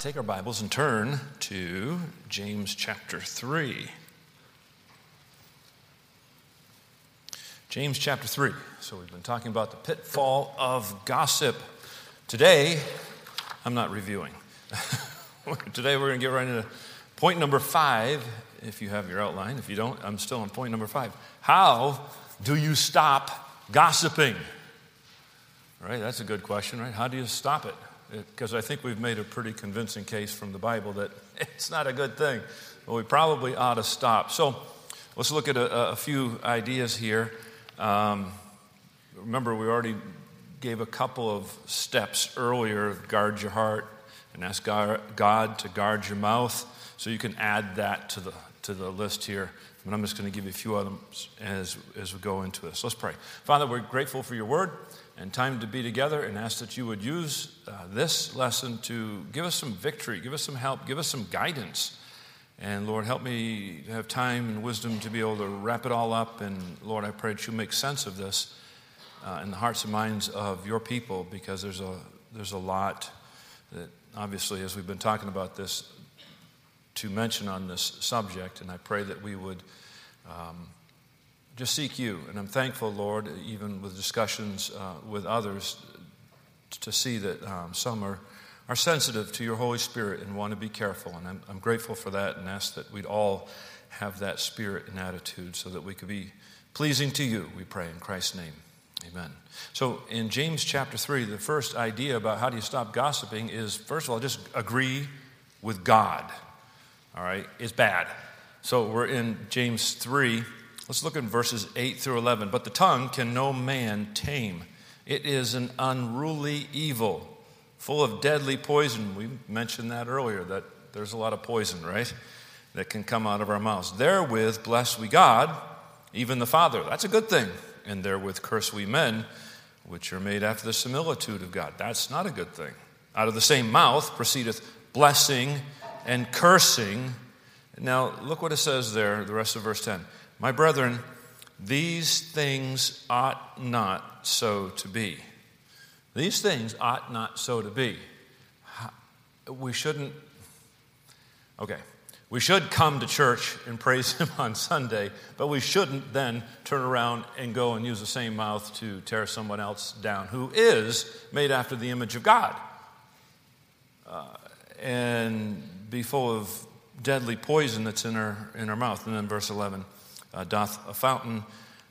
take our Bibles and turn to James chapter 3. James chapter 3. So, we've been talking about the pitfall of gossip. Today, I'm not reviewing. Today, we're going to get right into point number five, if you have your outline. If you don't, I'm still on point number five. How do you stop gossiping? Right, that's a good question, right? How do you stop it? Because I think we've made a pretty convincing case from the Bible that it's not a good thing. But we probably ought to stop. So let's look at a, a few ideas here. Um, remember, we already gave a couple of steps earlier guard your heart and ask God to guard your mouth. So you can add that to the, to the list here. But I'm just going to give you a few others as, as we go into this. Let's pray. Father, we're grateful for your word and time to be together and ask that you would use uh, this lesson to give us some victory, give us some help, give us some guidance. And Lord, help me to have time and wisdom to be able to wrap it all up. And Lord, I pray that you make sense of this uh, in the hearts and minds of your people because there's a, there's a lot that, obviously, as we've been talking about this, to mention on this subject. And I pray that we would. Um, just seek you. And I'm thankful, Lord, even with discussions uh, with others, to see that um, some are, are sensitive to your Holy Spirit and want to be careful. And I'm, I'm grateful for that and ask that we'd all have that spirit and attitude so that we could be pleasing to you, we pray in Christ's name. Amen. So in James chapter 3, the first idea about how do you stop gossiping is first of all, just agree with God. All right? It's bad. So we're in James 3 Let's look at verses 8 through 11. But the tongue can no man tame, it is an unruly evil, full of deadly poison. We mentioned that earlier, that there's a lot of poison, right? That can come out of our mouths. Therewith bless we God, even the Father. That's a good thing. And therewith curse we men, which are made after the similitude of God. That's not a good thing. Out of the same mouth proceedeth blessing and cursing. Now, look what it says there, the rest of verse 10. My brethren, these things ought not so to be. These things ought not so to be. We shouldn't, okay, we should come to church and praise Him on Sunday, but we shouldn't then turn around and go and use the same mouth to tear someone else down who is made after the image of God uh, and be full of deadly poison that's in our, in our mouth. And then verse 11 uh, doth a fountain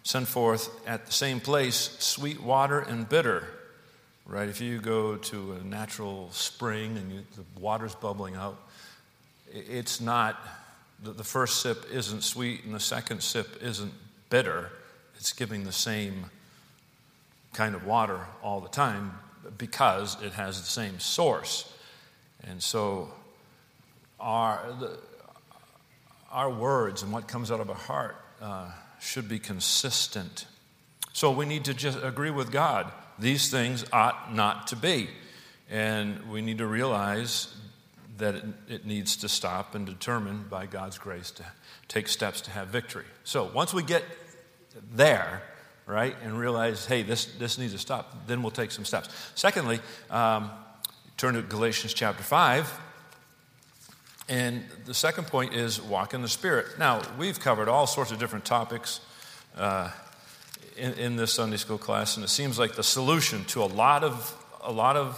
send forth at the same place sweet water and bitter. Right? If you go to a natural spring and you, the water's bubbling out, it's not, the, the first sip isn't sweet and the second sip isn't bitter. It's giving the same kind of water all the time because it has the same source. And so, our, the, our words and what comes out of our heart uh, should be consistent. So we need to just agree with God. These things ought not to be. And we need to realize that it, it needs to stop and determine by God's grace to take steps to have victory. So once we get there, right, and realize, hey, this, this needs to stop, then we'll take some steps. Secondly, um, turn to Galatians chapter 5. And the second point is walk in the Spirit. Now, we've covered all sorts of different topics uh, in, in, this Sunday school class, and it seems like the solution to a lot of, a lot of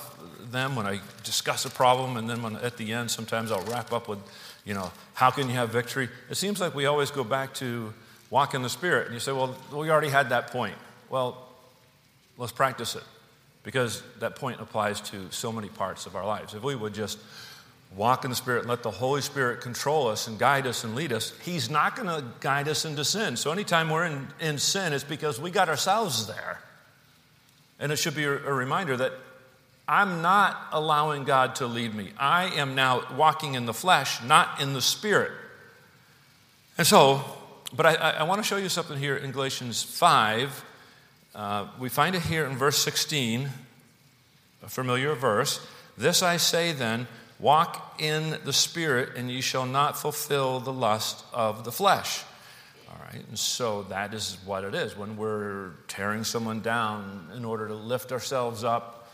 them when I discuss a problem, and then when, at the end, sometimes I'll wrap up with, you know, how can you have victory? It seems like we always go back to walk in the Spirit. And you say, well, we already had that point. Well, let's practice it because that point applies to so many parts of our lives. If we would just walk in the Spirit and let the Holy Spirit control us and guide us and lead us, He's not going to guide us into sin. So anytime we're in, in sin, it's because we got ourselves there. And it should be a, a reminder that I'm not allowing God to lead me. I am now walking in the flesh, not in the Spirit. And so, but I, I want to show you something here in Galatians 5. Uh, we find it here in verse 16, a familiar verse. This I say then, Walk in the Spirit, and ye shall not fulfill the lust of the flesh. All right, and so that is what it is. When we're tearing someone down in order to lift ourselves up,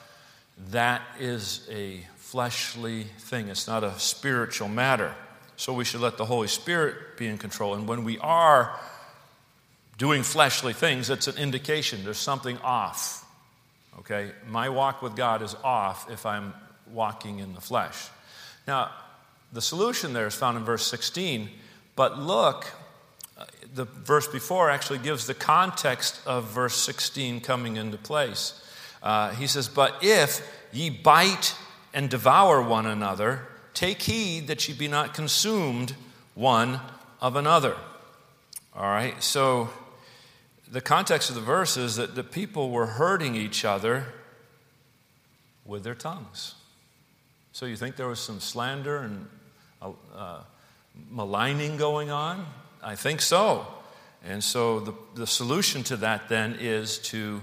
that is a fleshly thing, it's not a spiritual matter. So we should let the Holy Spirit be in control. And when we are doing fleshly things, it's an indication there's something off. Okay? My walk with God is off if I'm walking in the flesh. Now, the solution there is found in verse 16, but look, the verse before actually gives the context of verse 16 coming into place. Uh, he says, But if ye bite and devour one another, take heed that ye be not consumed one of another. All right, so the context of the verse is that the people were hurting each other with their tongues. So you think there was some slander and uh, uh, maligning going on? I think so. And so the, the solution to that then is to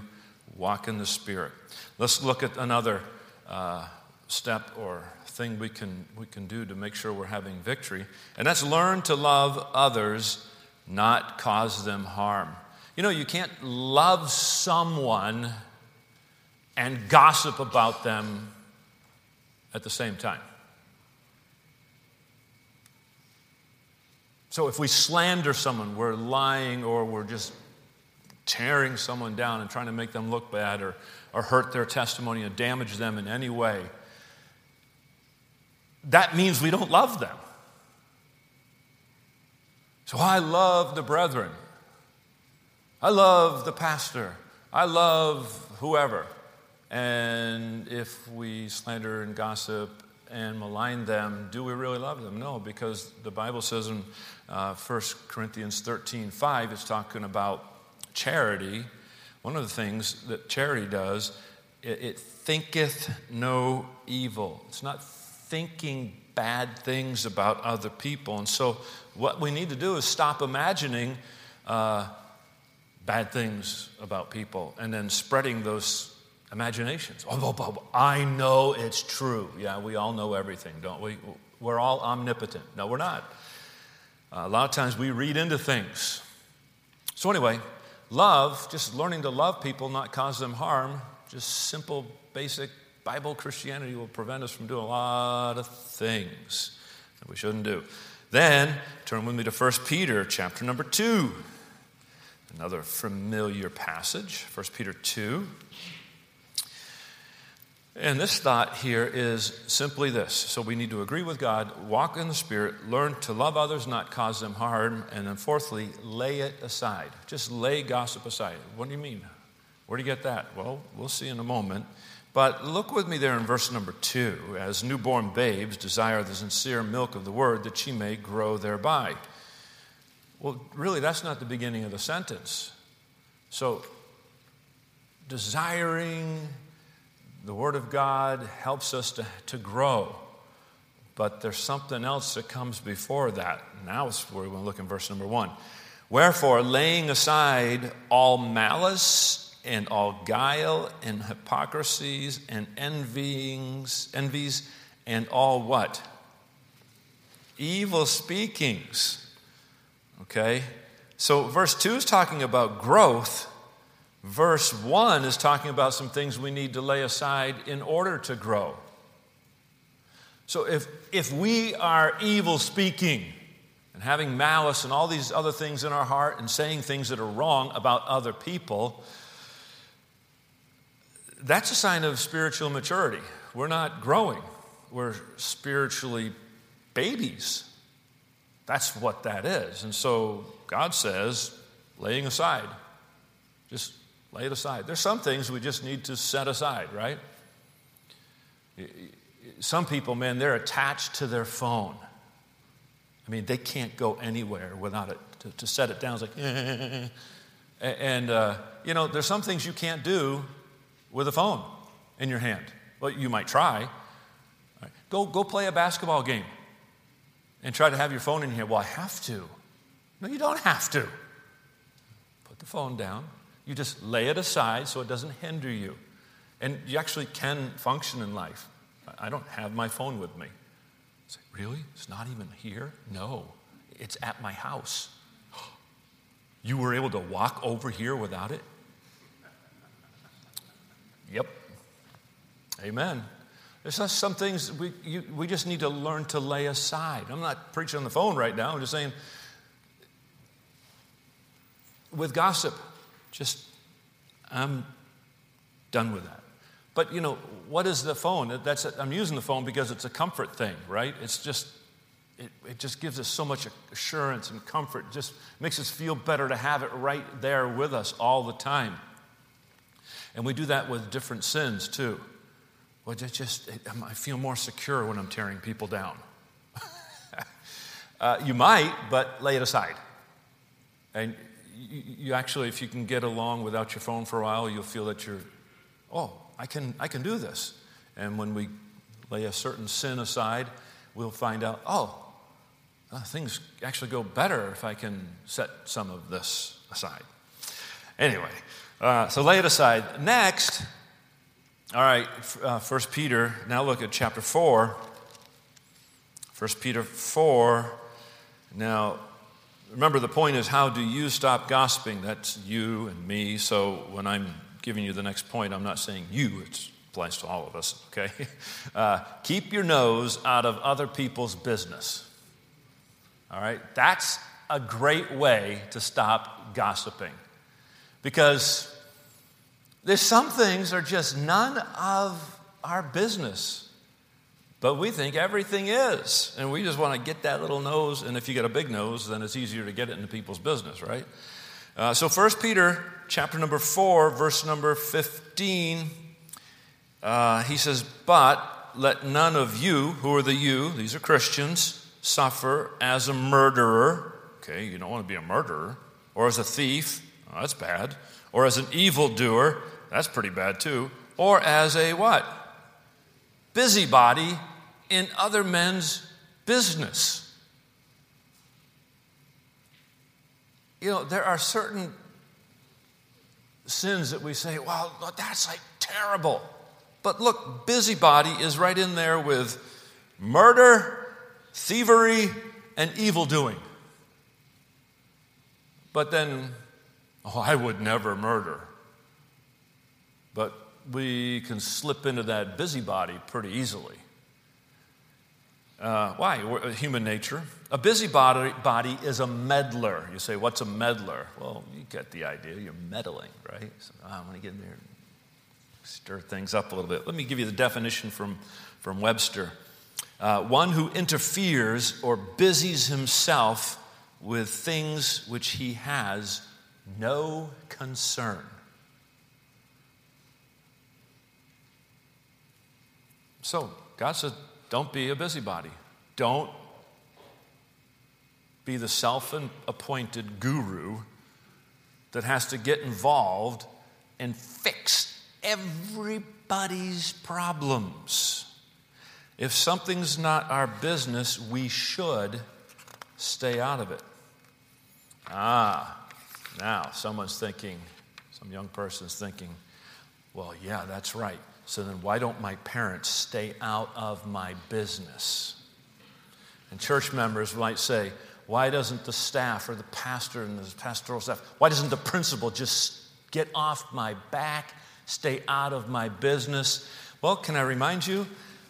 walk in the Spirit. Let's look at another uh, step or thing we can, we can do to make sure we're having victory, and that's learn to love others, not cause them harm. You know, you can't love someone and gossip about them at the same time. So if we slander someone, we're lying or we're just tearing someone down and trying to make them look bad or, or hurt their testimony and damage them in any way, that means we don't love them. So I love the brethren. I love the pastor. I love whoever. And if we slander and gossip and malign them, do we really love them? No, because the Bible says in uh, 1 Corinthians 13 5, it's talking about charity. One of the things that charity does, it, it thinketh no evil. It's not thinking bad things about other people. And so, what we need to do is stop imagining uh, bad things about people and then spreading those imaginations. Oh, I know it's true. Yeah, we all know everything, don't we? We're all omnipotent. No, we're not. Uh, a lot of times we read into things. So, anyway, love, just learning to love people, not cause them harm, just simple, basic Bible Christianity will prevent us from doing a lot of things that we shouldn't do. Then, turn with me to 1 Peter chapter number 2. Another familiar passage, 1 Peter 2. And this thought here is simply this. So we need to agree with God, walk in the Spirit, learn to love others, not cause them harm, and then fourthly, lay it aside. Just lay gossip aside. What do you mean? Where do you get that? Well, we'll see in a moment. But look with me there in verse number two. As newborn babes desire the sincere milk of the word that ye may grow thereby. Well, really, that's not the beginning of the sentence. So, desiring the Word of God helps us to, to grow. But there's something else that comes before that. Now it's where we're to look in verse number one. Wherefore, laying aside all malice and all guile and hypocrisies and envyings, envies and all what? Evil speakings. Okay? So, verse 2 is talking about growth Verse 1 is talking about some things we need to lay aside in order to grow. So if, if we are evil speaking and having malice and all these other things in our heart and saying things that are wrong about other people, that's a sign of spiritual maturity. We're not growing, we're spiritually babies. That's what that is. And so God says, laying aside, just Lay it aside. There's some things we just need to set aside, right? Some people, man, they're attached to their phone. I mean, they can't go anywhere without it. To, to set it down, like, and, uh, you know, there's some things you can't do with a phone in your hand. Well, you might try. Right. Go, go play a basketball game and try to have your phone in here. Well, I have to. No, you don't have to. Put the phone down, you just lay it aside so it doesn't hinder you. And you actually can function in life. I don't have my phone with me. Say, really? It's not even here? No, it's at my house. You were able to walk over here without it? Yep. Amen. There's just some things we, you, we just need to learn to lay aside. I'm not preaching on the phone right now. I'm just saying, with gossip, just, I'm done with that. But, you know, what is the phone? That's, I'm using the phone because it's a comfort thing, right? It's just, it, it just gives us so much assurance and comfort. It just makes us feel better to have it right there with us all the time. And we do that with different sins too. Well, just, it, I feel more secure when I'm tearing people down. uh, you might, but lay it aside. And you, actually, if you can get along without your phone for a while, you'll feel that you're, oh, I can, I can do this. And when we lay a certain sin aside, we'll find out, oh, uh, things actually go better if I can set some of this aside. Anyway, uh, so lay it aside. Next, all right, uh, 1 Peter, now look at chapter 4. 1 Peter 4. Now, remember the point is how do you stop gossiping? That's you and me. So when I'm giving you the next point, I'm not saying you, it applies to all of us, okay? Uh, keep your nose out of other people's business. All right? That's a great way to stop gossiping. Because there's some things are just none of our business. But we think everything is. And we just want to get that little nose. And if you get a big nose, then it's easier to get it into people's business, right? Uh, so 1 Peter chapter number 4, verse number 15, uh, he says, But let none of you, who are the you, these are Christians, suffer as a murderer. Okay, you don't want to be a murderer. Or as a thief. Oh, that's bad. Or as an evildoer that's pretty bad too. Or as a what? Busybody in other men's business. You know, there are certain sins that we say, well, that's like terrible. But look, busybody is right in there with murder, thievery, and evil doing. But then, oh, I would never murder. But we can slip into that busybody pretty easily. Uh, why? We're, human nature. A busybody body is a meddler. You say, what's a meddler? Well, you get the idea. You're meddling, right? So, oh, I'm going to get in there and stir things up a little bit. Let me give you the definition from, from Webster uh, one who interferes or busies himself with things which he has no concern. So God says, don't be a busybody. Don't be the self appointed guru that has to get involved and fix everybody's problems. If something's not our business, we should stay out of it. Ah, now someone's thinking, some young person's thinking, well, yeah, that's right. So then, why don't my parents stay out of my business? And church members might say, why doesn't the staff or the pastor and the pastoral staff, why doesn't the principal just get off my back, stay out of my business? Well, can I remind you?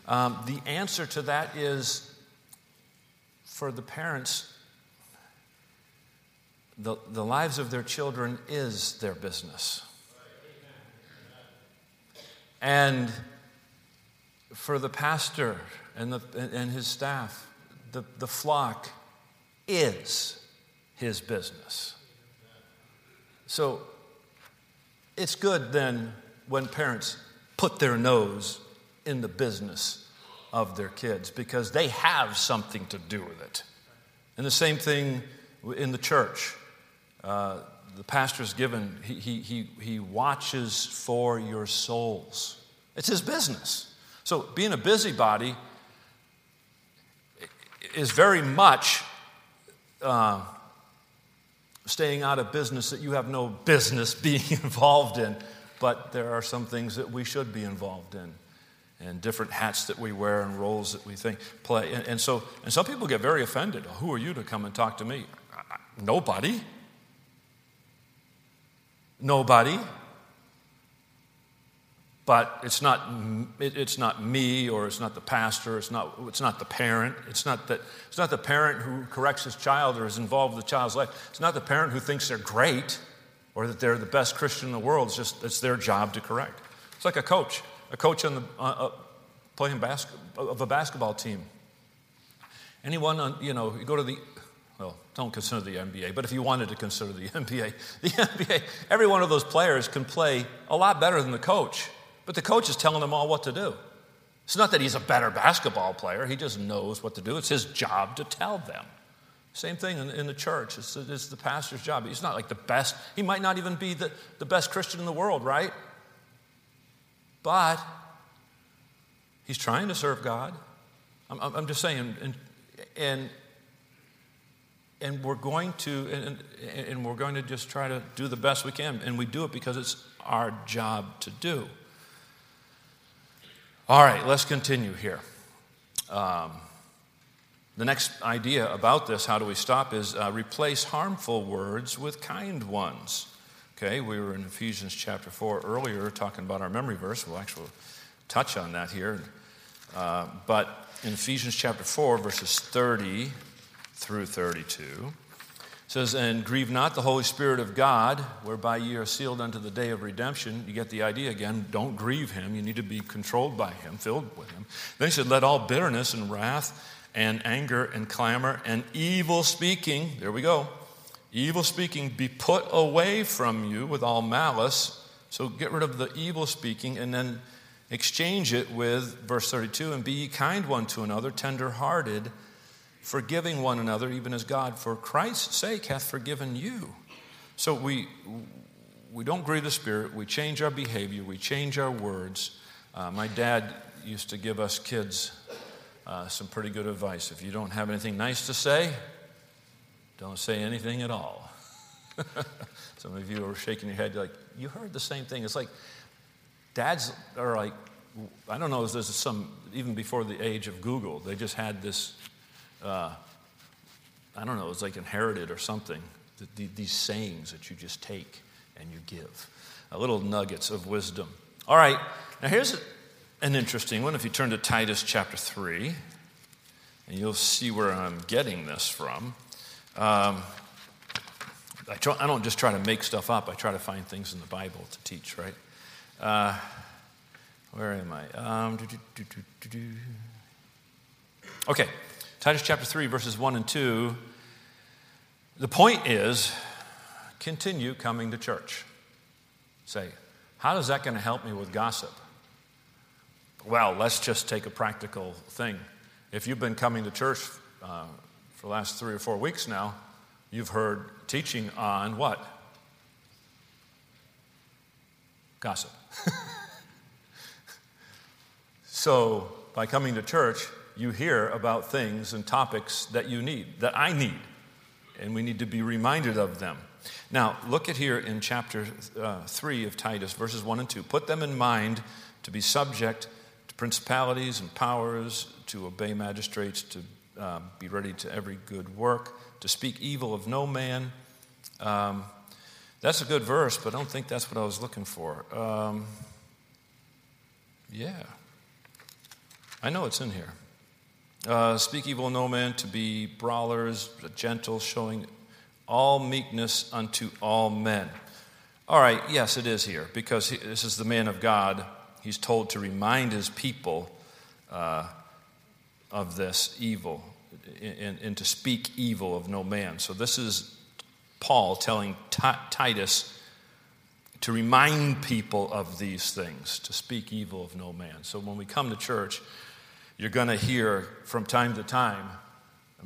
Um, the answer to that is for the parents, the, the lives of their children is their business. And for the pastor and, the, and his staff, the, the flock is his business. So it's good then when parents put their nose in the business of their kids because they have something to do with it. And the same thing in the church. Uh, the pastor's given, he, he, he, he watches for your souls. It's his business. So being a busybody is very much uh, staying out of business that you have no business being involved in. But there are some things that we should be involved in, and different hats that we wear and roles that we think play. And, and so, and some people get very offended. Who are you to come and talk to me? Nobody. Nobody. but it's not, it, it's not me or it's not the pastor, it's not, it's not the parent. It's not, that, it's not the parent who corrects his child or is involved with the child's life. It's not the parent who thinks they're great or that they're the best Christian in the world. It's just it's their job to correct. It's like a coach, a coach on the, uh, uh, playing basketball of a basketball team. Anyone, on, you know, you go to the well, don't consider the NBA, but if you wanted to consider the NBA, the NBA, every one of those players can play a lot better than the coach. But the coach is telling them all what to do. It's not that he's a better basketball player, he just knows what to do. It's his job to tell them. Same thing in, in the church. It's, it's, the pastor's job. He's not like the best, he might not even be the, the best Christian in the world, right? But he's trying to serve God. I'm, I'm just saying, and, and, and we're going to, and, and we're going to just try to do the best we can, and we do it because it's our job to do. All right, let's continue here. Um, the next idea about this, how do we stop, is uh, replace harmful words with kind ones. Okay, we were in Ephesians chapter 4 earlier talking about our memory verse. We'll actually touch on that here. Uh, but in Ephesians chapter 4, verses 30 through 32, says, And grieve not the Holy Spirit of God, whereby ye are sealed unto the day of redemption. You get the idea again. Don't grieve him. You need to be controlled by him, filled with him. Then he said, Let all bitterness and wrath and anger and clamor and evil speaking, there we go, evil speaking be put away from you with all malice. So get rid of the evil speaking and then exchange it with, verse 32, and be kind one to another, tender hearted forgiving one another, even as God, for Christ's sake, hath forgiven you. So we, we don't grieve the Spirit, we change our behavior, we change our words. Uh, my dad used to give us kids uh, some pretty good advice. If you don't have anything nice to say, don't say anything at all. some of you are shaking your head like, you heard the same thing. It's like dads are like, I don't know if there's some, even before the age of Google, they just had this uh, I don't know, it's like inherited or something. The, the, these sayings that you just take and you give, little nuggets of wisdom. All right, now here's an interesting one. If you turn to Titus chapter 3, and you'll see where I'm getting this from. Um, I, try, I, don't just try to make stuff up, I try to find things in the Bible to teach, right? Uh, where am I? Um, okay, Titus chapter 3, verses 1 and 2. The point is continue coming to church. Say, how is that going to help me with gossip? Well, let's just take a practical thing. If you've been coming to church uh, for the last three or four weeks now, you've heard teaching on what? Gossip. so, by coming to church, you hear about things and topics that you need, that I need, and we need to be reminded of them. Now, look at here in chapter uh, 3 of Titus, verses 1 and 2. Put them in mind to be subject to principalities and powers, to obey magistrates, to uh, be ready to every good work, to speak evil of no man. Um, that's a good verse, but I don't think that's what I was looking for. Um, yeah. I know it's in here. Uh, speak evil no man to be brawlers, gentle, showing all meekness unto all men. All right, yes, it is here because he, this is the man of God. He's told to remind his people uh, of this evil and, and, to speak evil of no man. So, this is Paul telling T- Titus to remind people of these things, to speak evil of no man. So, when we come to church, you're going to hear from time to time,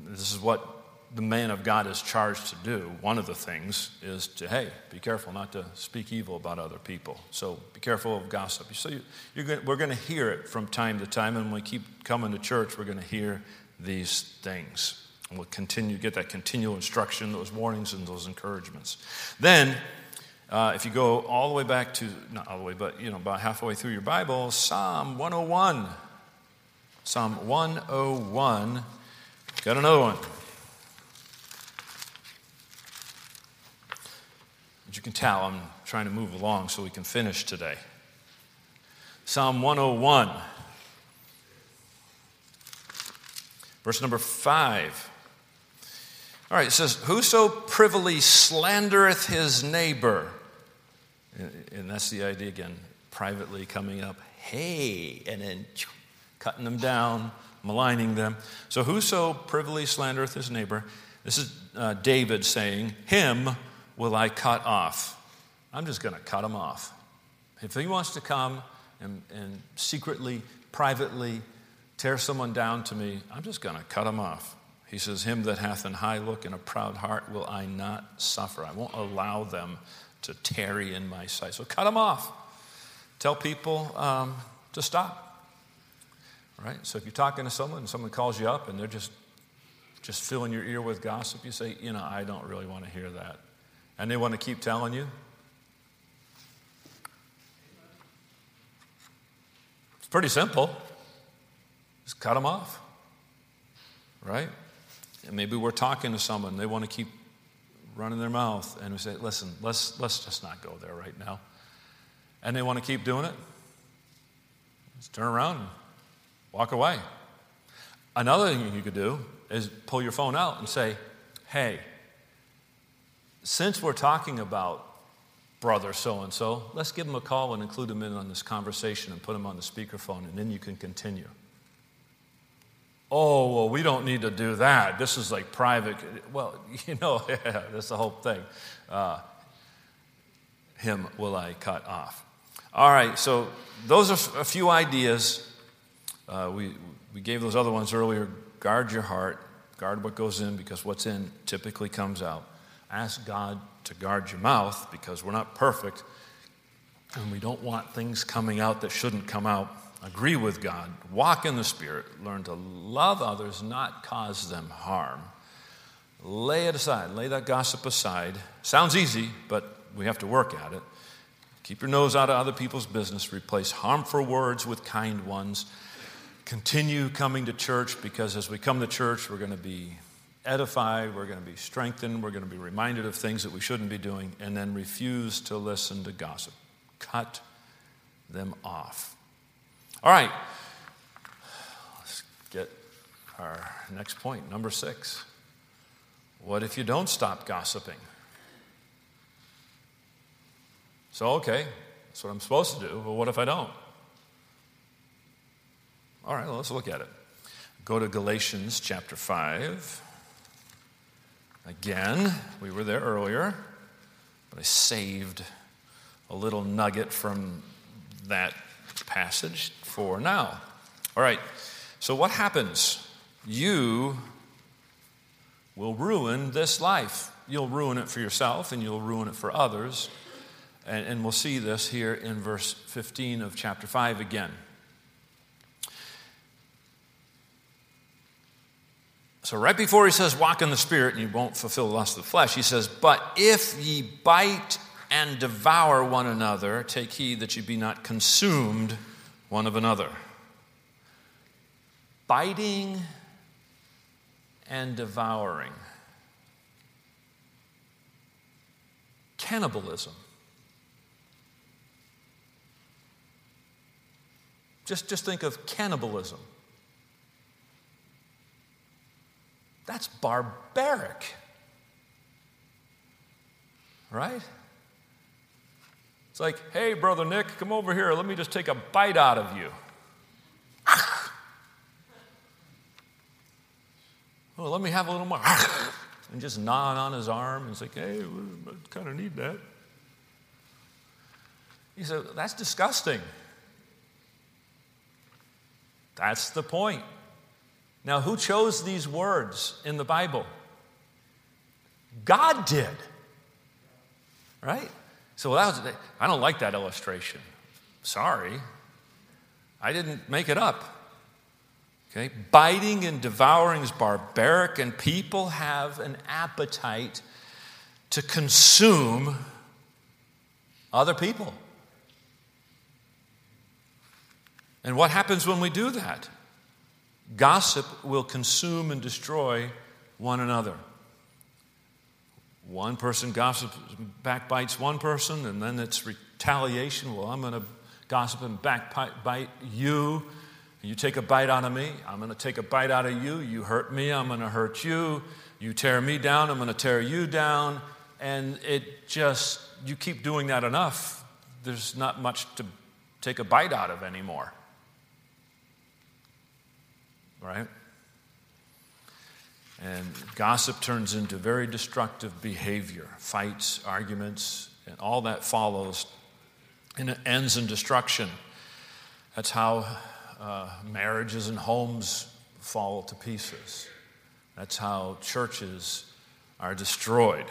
this is what the man of God is charged to do. One of the things is to, hey, be careful not to speak evil about other people. So be careful of gossip. So you, going, we're going to hear it from time to time, and when we keep coming to church, we're going to hear these things. And we'll continue get that continual instruction, those warnings, and those encouragements. Then, uh, if you go all the way back to, not all the way, but you know, about halfway through your Bible, Psalm 101. Psalm 101. Got another one. As you can tell, I'm trying to move along so we can finish today. Psalm 101, verse number 5. All right, it says, Whoso privily slandereth his neighbor, and that's the idea again, privately coming up, hey, and then cutting them down, maligning them. So, whoso privily slandereth his neighbor, this is uh, David saying, Him will I cut off. I'm just going to cut him off. If he wants to come and, and secretly, privately tear someone down to me, I'm just going to cut him off. He says, Him that hath an high look and a proud heart will I not suffer. I won't allow them to tarry in my sight. So cut them off. Tell people um, to stop. Right? So if you're talking to someone and someone calls you up and they're just just filling your ear with gossip, you say, you know, I don't really want to hear that. And they want to keep telling you. It's pretty simple. Just cut them off. Right? And maybe we're talking to someone, they want to keep running their mouth, and we say, listen, let's, let's just not go there right now. And they want to keep doing it. Just turn around walk away. Another thing you could do is pull your phone out and say, hey, since we're talking about brother so and so, let's give him a call and include him in on this conversation and put him on the speakerphone, and then you can continue. Oh, well, we don't need to do that. This is like private. Well, you know, yeah, that's the whole thing. Uh, him will I cut off. All right, so those are a few ideas. Uh, we, we gave those other ones earlier. Guard your heart, guard what goes in because what's in typically comes out. Ask God to guard your mouth because we're not perfect and we don't want things coming out that shouldn't come out. Agree with God, walk in the Spirit, learn to love others, not cause them harm. Lay it aside, lay that gossip aside. Sounds easy, but we have to work at it. Keep your nose out of other people's business, replace harmful words with kind ones continue coming to church because as we come to church, we're going to be edified, we're going to be strengthened, we're going to be reminded of things that we shouldn't be doing, and then refuse to listen to gossip. Cut them off. All right, let's get our next point, number six. What if you don't stop gossiping? So, okay, that's what I'm supposed to do, but what if I don't? All right, well, let's look at it. Go to Galatians chapter 5. Again, we were there earlier, but I saved a little nugget from that passage for now. All right, so what happens? You will ruin this life. You'll ruin it for yourself and you'll ruin it for others. And, and we'll see this here in verse 15 of chapter 5 again. So, right before he says, walk in the Spirit and you won't fulfill the lust of the flesh, he says, But if ye bite and devour one another, take heed that ye be not consumed one of another. Biting and devouring. Cannibalism. Just, just think of cannibalism. That's barbaric. Right? It's like, hey, Brother Nick, come over here. Let me just take a bite out of you. well, let me have a little more. and just gnawing on his arm and say, hey, I kind of need that. He said, that's disgusting. That's the point. Now, who chose these words in the Bible? God did. Right? So that was, I don't like that illustration. Sorry. I didn't make it up. Okay? Biting and devouring is barbaric, and people have an appetite to consume other people. And what happens when we do that? Gossip will consume and destroy one another. One person gossips, backbites one person, and then it's retaliation. Well, I'm going to gossip and backbite you. You take a bite out of me, I'm going to take a bite out of you. You hurt me, I'm going to hurt you. You tear me down, I'm going to tear you down. And it just, you keep doing that enough, there's not much to take a bite out of anymore. Right? And gossip turns into very destructive behavior, fights, arguments, and all that follows. And it ends in destruction. That's how uh, marriages and homes fall to pieces. That's how churches are destroyed.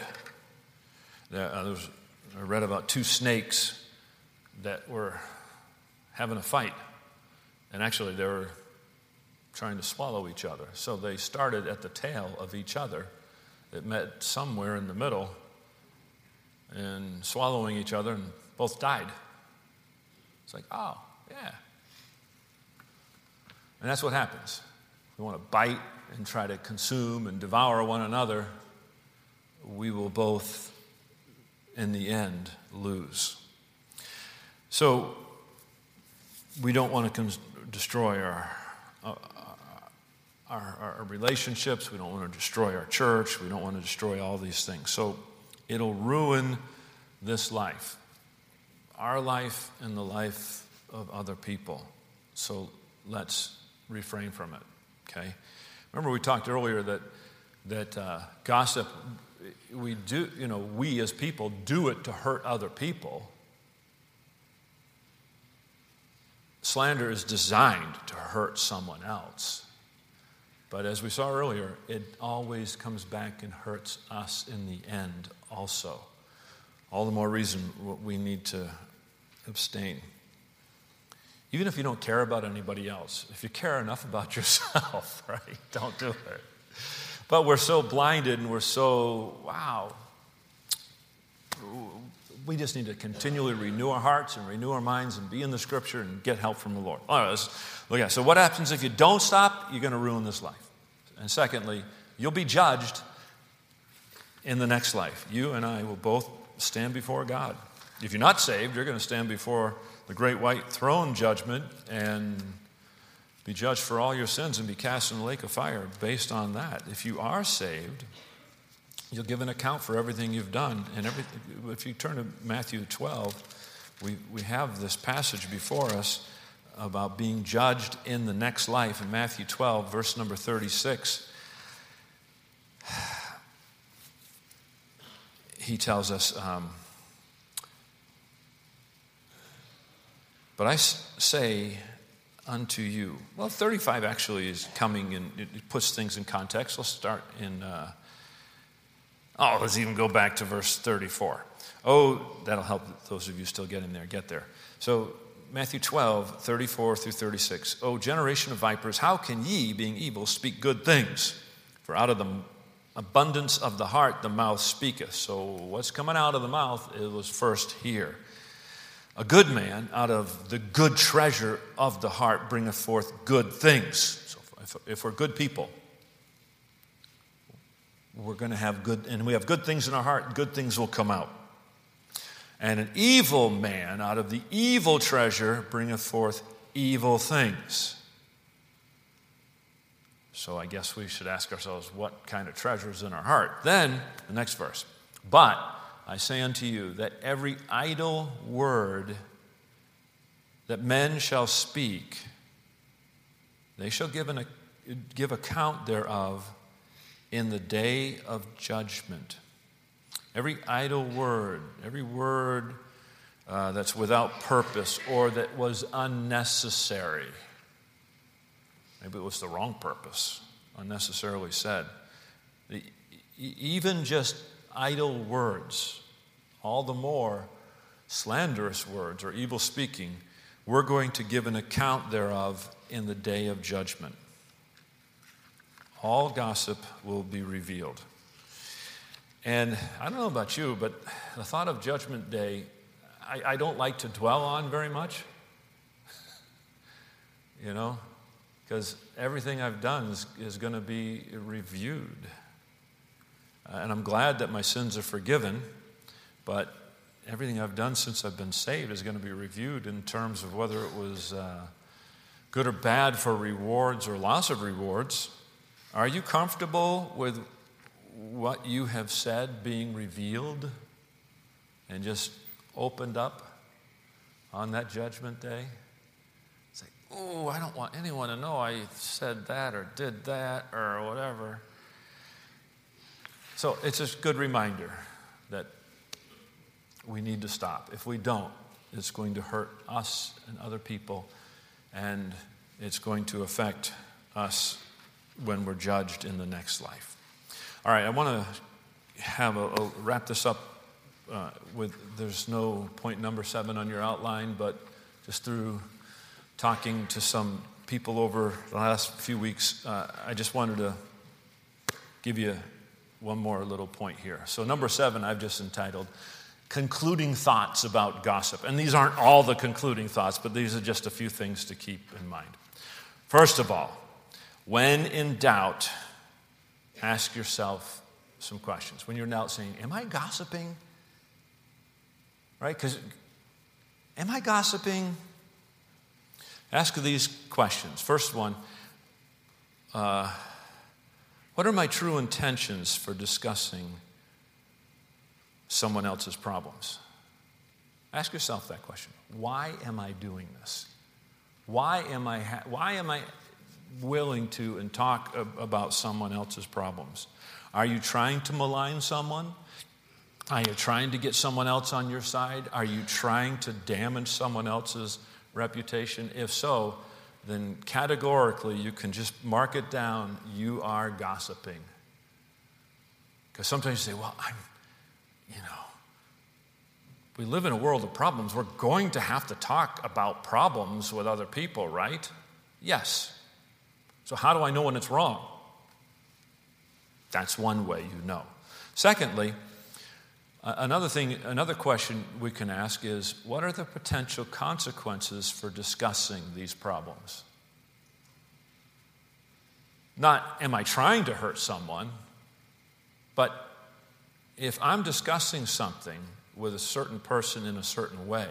There, uh, was, I read about two snakes that were having a fight. And actually, they were trying to swallow each other. So they started at the tail of each other. It met somewhere in the middle and swallowing each other, and both died. It's like, oh, yeah. And that's what happens. We want to bite and try to consume and devour one another. We will both, in the end, lose. So, we don't want to destroy our, uh, our, our, relationships. We don't want to destroy our church. We don't want to destroy all these things. So it'll ruin this life, our life and the life of other people. So let's refrain from it, okay? Remember, we talked earlier that, that uh, gossip, we do, you know, we as people do it to hurt other people. Slander is designed to hurt someone else. But as we saw earlier, it always comes back and hurts us in the end also. All the more reason we need to abstain. Even if you don't care about anybody else, if you care enough about yourself, right, don't do it. But we're so blinded and we're so, wow, we just need to continually renew our hearts and renew our minds and be in the scripture and get help from the Lord. All right, let's look at it. So, what happens if you don't stop? You're going to ruin this life. And secondly, you'll be judged in the next life. You and I will both stand before God. If you're not saved, you're going to stand before the great white throne judgment and be judged for all your sins and be cast in the lake of fire based on that. If you are saved, You'll give an account for everything you've done. And if you turn to Matthew 12, we, we have this passage before us about being judged in the next life. In Matthew 12, verse number 36, he tells us, um, But I say unto you. Well, 35 actually is coming and it puts things in context. Let's start in. Uh, Oh, let's even go back to verse 34. Oh, that'll help those of you still getting there, get there. So, Matthew 12, 34 through 36. Oh, generation of vipers, how can ye, being evil, speak good things? For out of the abundance of the heart the mouth speaketh. So, what's coming out of the mouth, it was first here. A good man out of the good treasure of the heart bringeth forth good things. So, if, if we're good people, we're going to have good, and we have good things in our heart, good things will come out. And an evil man out of the evil treasure bringeth forth evil things. So I guess we should ask ourselves what kind of treasure is in our heart. Then, the next verse. But I say unto you that every idle word that men shall speak, they shall give, an, give account thereof in the day of judgment. Every idle word, every word uh, that's without purpose or that was unnecessary. Maybe it was the wrong purpose, unnecessarily said. The, even just idle words, all the more slanderous words or evil speaking, we're going to give an account thereof in the day of judgment all gossip will be revealed. And I don't know about you, but the thought of Judgment Day, I, I don't like to dwell on very much. you know, because everything I've done is, is going to be reviewed. Uh, and I'm glad that my sins are forgiven, but everything I've done since I've been saved is going to be reviewed in terms of whether it was uh, good or bad for rewards or loss of rewards. Are you comfortable with what you have said being revealed and just opened up on that judgment day? It's like, oh, I don't want anyone to know I said that or did that or whatever. So it's a good reminder that we need to stop. If we don't, it's going to hurt us and other people, and it's going to affect us when we're judged in the next life. All right, I want to have a, a wrap this up uh, with there's no point number seven on your outline, but just through talking to some people over the last few weeks, uh, I just wanted to give you one more little point here. So, number seven, I've just entitled Concluding Thoughts About Gossip. And these aren't all the concluding thoughts, but these are just a few things to keep in mind. First of all, when in doubt, ask yourself some questions. When you're in doubt, saying, Am I gossiping? Right? Because, am I gossiping? Ask these questions. First one, uh, what are my true intentions for discussing someone else's problems? Ask yourself that question. Why am I doing this? Why am I, ha- why am I willing to and talk about someone else's problems? Are you trying to malign someone? Are you trying to get someone else on your side? Are you trying to damage someone else's reputation? If so, then categorically you can just mark it down you are gossiping. Because sometimes you say, well, I'm, you know, we live in a world of problems. We're going to have to talk about problems with other people, right? Yes. So, how do I know when it's wrong? That's one way you know. Secondly, Another thing, another question we can ask is what are the potential consequences for discussing these problems? Not, am I trying to hurt someone? But if I'm discussing something with a certain person in a certain way,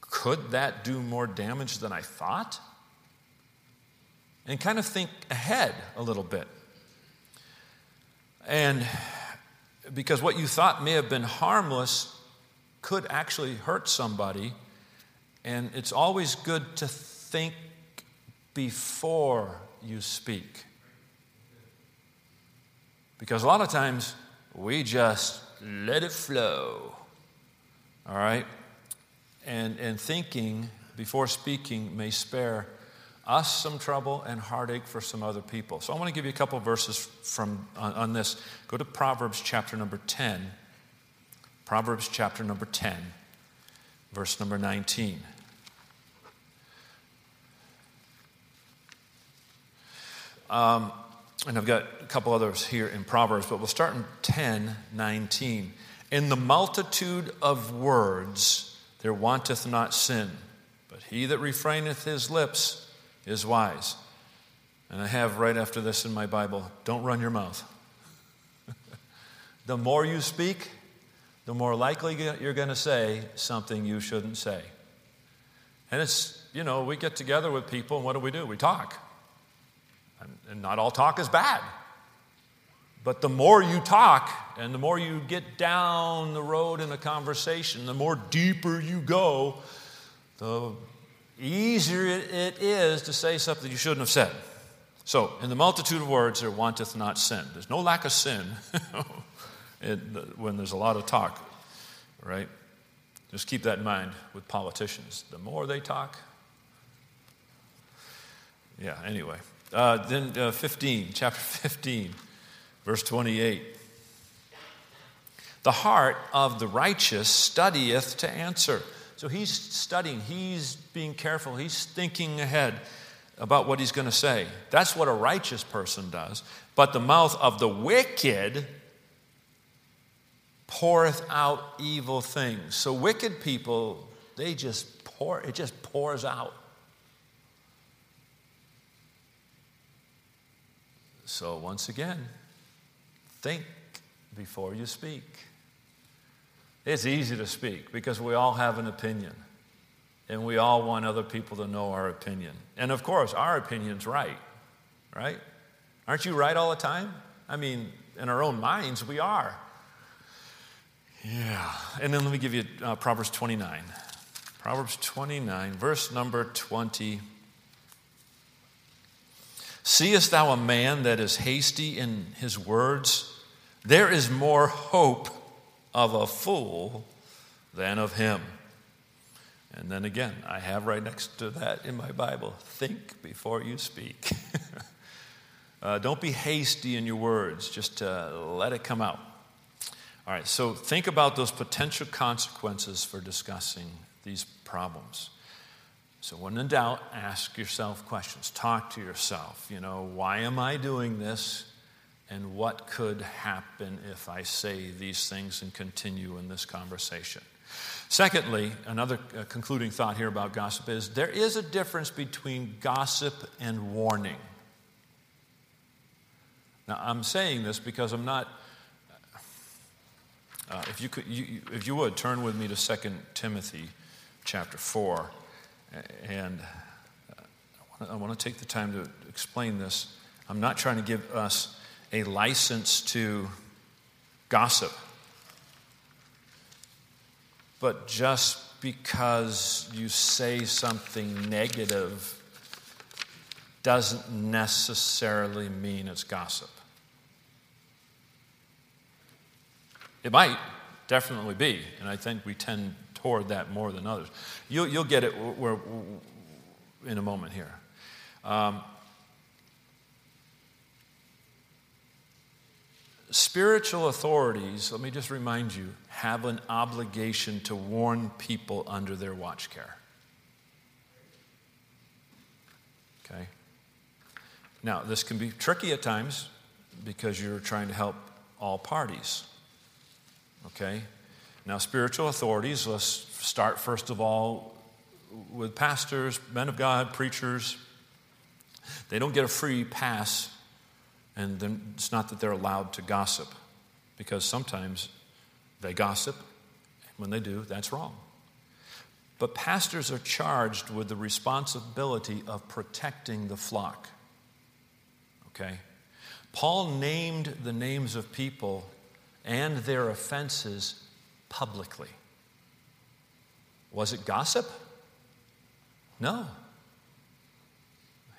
could that do more damage than I thought? And kind of think ahead a little bit. And because what you thought may have been harmless could actually hurt somebody. And it's always good to think before you speak. Because a lot of times we just let it flow. All right? And, and thinking before speaking may spare us some trouble and heartache for some other people. So I want to give you a couple verses from on, on this. Go to Proverbs chapter number 10. Proverbs chapter number 10, verse number 19. Um, and I've got a couple others here in Proverbs, but we'll start in 10 19. In the multitude of words there wanteth not sin, but he that refraineth his lips is wise. And I have right after this in my Bible don't run your mouth. the more you speak, the more likely you're going to say something you shouldn't say. And it's, you know, we get together with people and what do we do? We talk. And not all talk is bad. But the more you talk and the more you get down the road in a conversation, the more deeper you go, the easier it is to say something you shouldn't have said. So, in the multitude of words, there wanteth not sin. There's no lack of sin when there's a lot of talk, right? Just keep that in mind with politicians. The more they talk, yeah, anyway. Uh, then uh, 15, chapter 15, verse 28. The heart of the righteous studieth to answer so he's studying, he's being careful, he's thinking ahead about what he's going to say. That's what a righteous person does. But the mouth of the wicked poureth out evil things. So wicked people, they just pour, it just pours out. So once again, think before you speak. It's easy to speak because we all have an opinion. And we all want other people to know our opinion. And of course, our opinion's right, right? Aren't you right all the time? I mean, in our own minds, we are. Yeah. And then let me give you uh, Proverbs 29. Proverbs 29, verse number 20. Seest thou a man that is hasty in his words? There is more hope of a fool than of him. And then again, I have right next to that in my Bible think before you speak. uh, don't be hasty in your words, just uh, let it come out. All right, so think about those potential consequences for discussing these problems. So, when in doubt, ask yourself questions. Talk to yourself. You know, why am I doing this? And what could happen if I say these things and continue in this conversation? Secondly, another uh, concluding thought here about gossip is there is a difference between gossip and warning. Now, I'm saying this because I'm not. Uh, if, you could, you, if you would, turn with me to 2 Timothy chapter 4. And uh, I want to take the time to explain this. I'm not trying to give us a license to gossip. But just because you say something negative doesn't necessarily mean it's gossip. It might definitely be, and I think we tend toward that more than others. You'll, you'll get it in a moment here. Um, spiritual authorities, let me just remind you, have an obligation to warn people under their watch care. Okay? Now, this can be tricky at times because you're trying to help all parties. Okay? Now, spiritual authorities, let's start first of all with pastors, men of God, preachers. They don't get a free pass and then it's not that they're allowed to gossip, because sometimes they gossip. When they do, that's wrong. But pastors are charged with the responsibility of protecting the flock. Okay? Paul named the names of people and their offenses publicly. Was it gossip? No.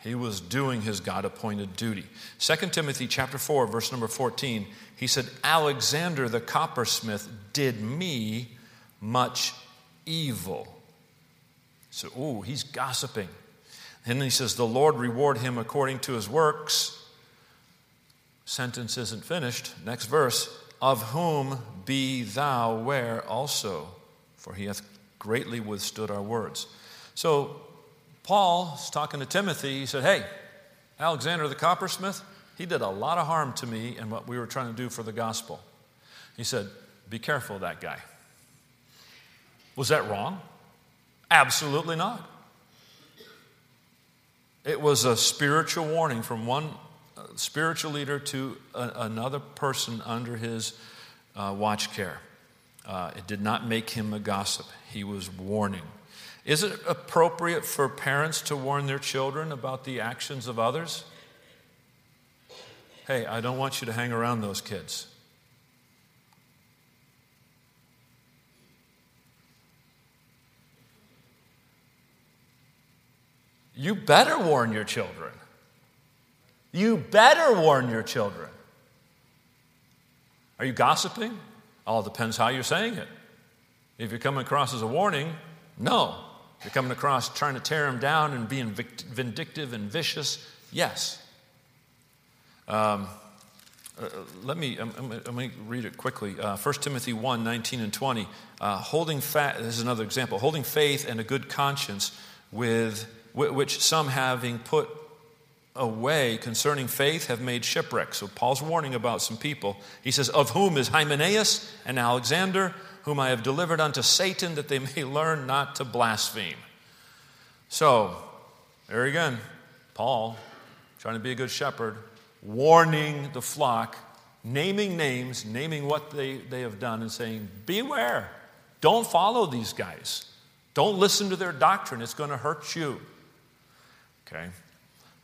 He was doing his God appointed duty. 2 Timothy chapter 4 verse number 14, he said Alexander the coppersmith did me much evil. So, oh, he's gossiping. And he says, The Lord reward him according to his works. Sentence isn't finished. Next verse. Of whom be thou ware also, for he hath greatly withstood our words. So Paul is talking to Timothy. He said, Hey, Alexander the coppersmith, he did a lot of harm to me and what we were trying to do for the gospel. He said, Be careful of that guy. Was that wrong? Absolutely not. It was a spiritual warning from one uh, spiritual leader to a, another person under his uh, watch care. Uh, it did not make him a gossip, he was warning. Is it appropriate for parents to warn their children about the actions of others? Hey, I don't want you to hang around those kids. You better warn your children. You better warn your children. Are you gossiping? All depends how you're saying it. If you're coming across as a warning, no. You're coming across trying to tear him down and being vindictive and vicious? Yes. Um, uh, let me, I'm, I'm, I'm read it quickly. Uh, 1 Timothy 1 19 and 20. Uh, holding fa- this is another example. Holding faith and a good conscience, with which some having put away concerning faith have made shipwreck. So Paul's warning about some people. He says, Of whom is Hymenaeus and Alexander whom I have delivered unto Satan, that they may learn not to blaspheme. So, there again, Paul, trying to be a good shepherd, warning the flock, naming names, naming what they, they have done, and saying, Beware, Don't follow these guys. Don't listen to their doctrine, it's going to hurt you. Okay?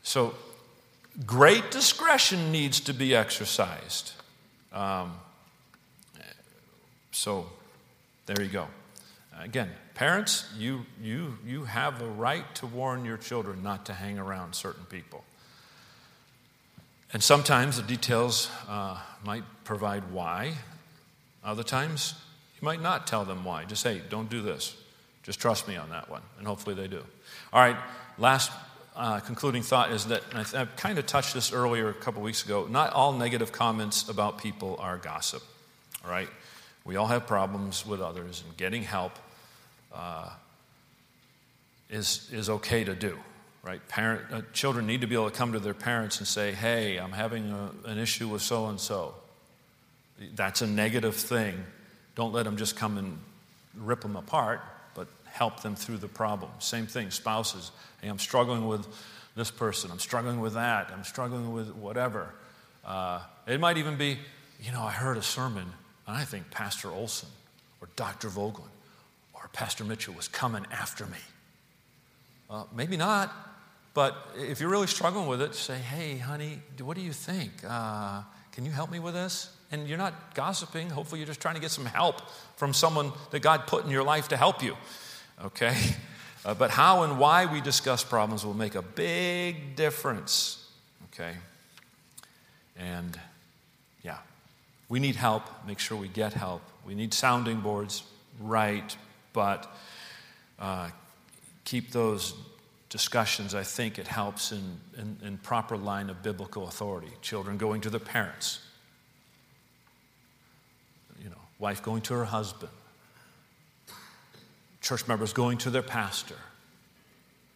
So, great discretion needs to be exercised. Um, so, there you go. Again, parents, you, you, you have a right to warn your children not to hang around certain people. And sometimes the details uh, might provide why. Other times, you might not tell them why. Just say, don't do this. Just trust me on that one. And hopefully they do. All right, last uh, concluding thought is that, I th- I've kind of touched this earlier a couple weeks ago, not all negative comments about people are gossip. All right? We all have problems with others, and getting help uh, is, is okay to do right? Parent, uh, children need to be able to come to their parents and say, hey, I'm having a, an issue with so and so. That's a negative thing. Don't let them just come and rip them apart, but help them through the problem. Same thing, spouses. Hey, I'm struggling with this person. I'm struggling with that. I'm struggling with whatever. Uh, it might even be, you know, I heard a sermon, and I think Pastor Olson or Dr. Voegtlin or Pastor Mitchell was coming after me. Uh, maybe not. But if you're really struggling with it, say, hey, honey, what do you think? Uh, can you help me with this? And you're not gossiping. Hopefully, you're just trying to get some help from someone that God put in your life to help you. Okay? Uh, but how and why we discuss problems will make a big difference. Okay? And yeah, we need help. Make sure we get help. We need sounding boards, right? But uh, keep those discussions, I think it helps in, in, in, proper line of biblical authority. Children going to their parents, you know, wife going to her husband, church members going to their pastor.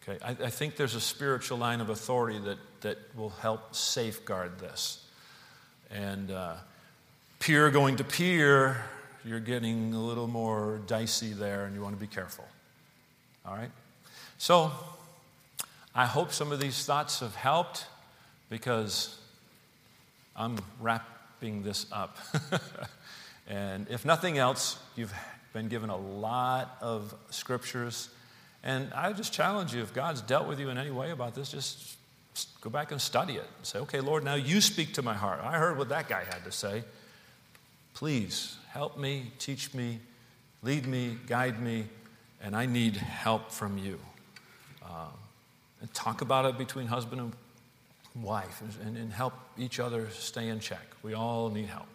Okay, I, I think there's a spiritual line of authority that, that will help safeguard this. And uh, peer going to peer, you're getting a little more dicey there, and you want to be careful. All right? So, I hope some of these thoughts have helped because I'm wrapping this up. and if nothing else, you've been given a lot of scriptures. And I just challenge you if God's dealt with you in any way about this, just go back and study it. Say, okay, Lord, now you speak to my heart. I heard what that guy had to say. Please help me, teach me, lead me, guide me, and I need help from you. Um, and talk about it between husband and wife and, and help each other stay in check. We all need help.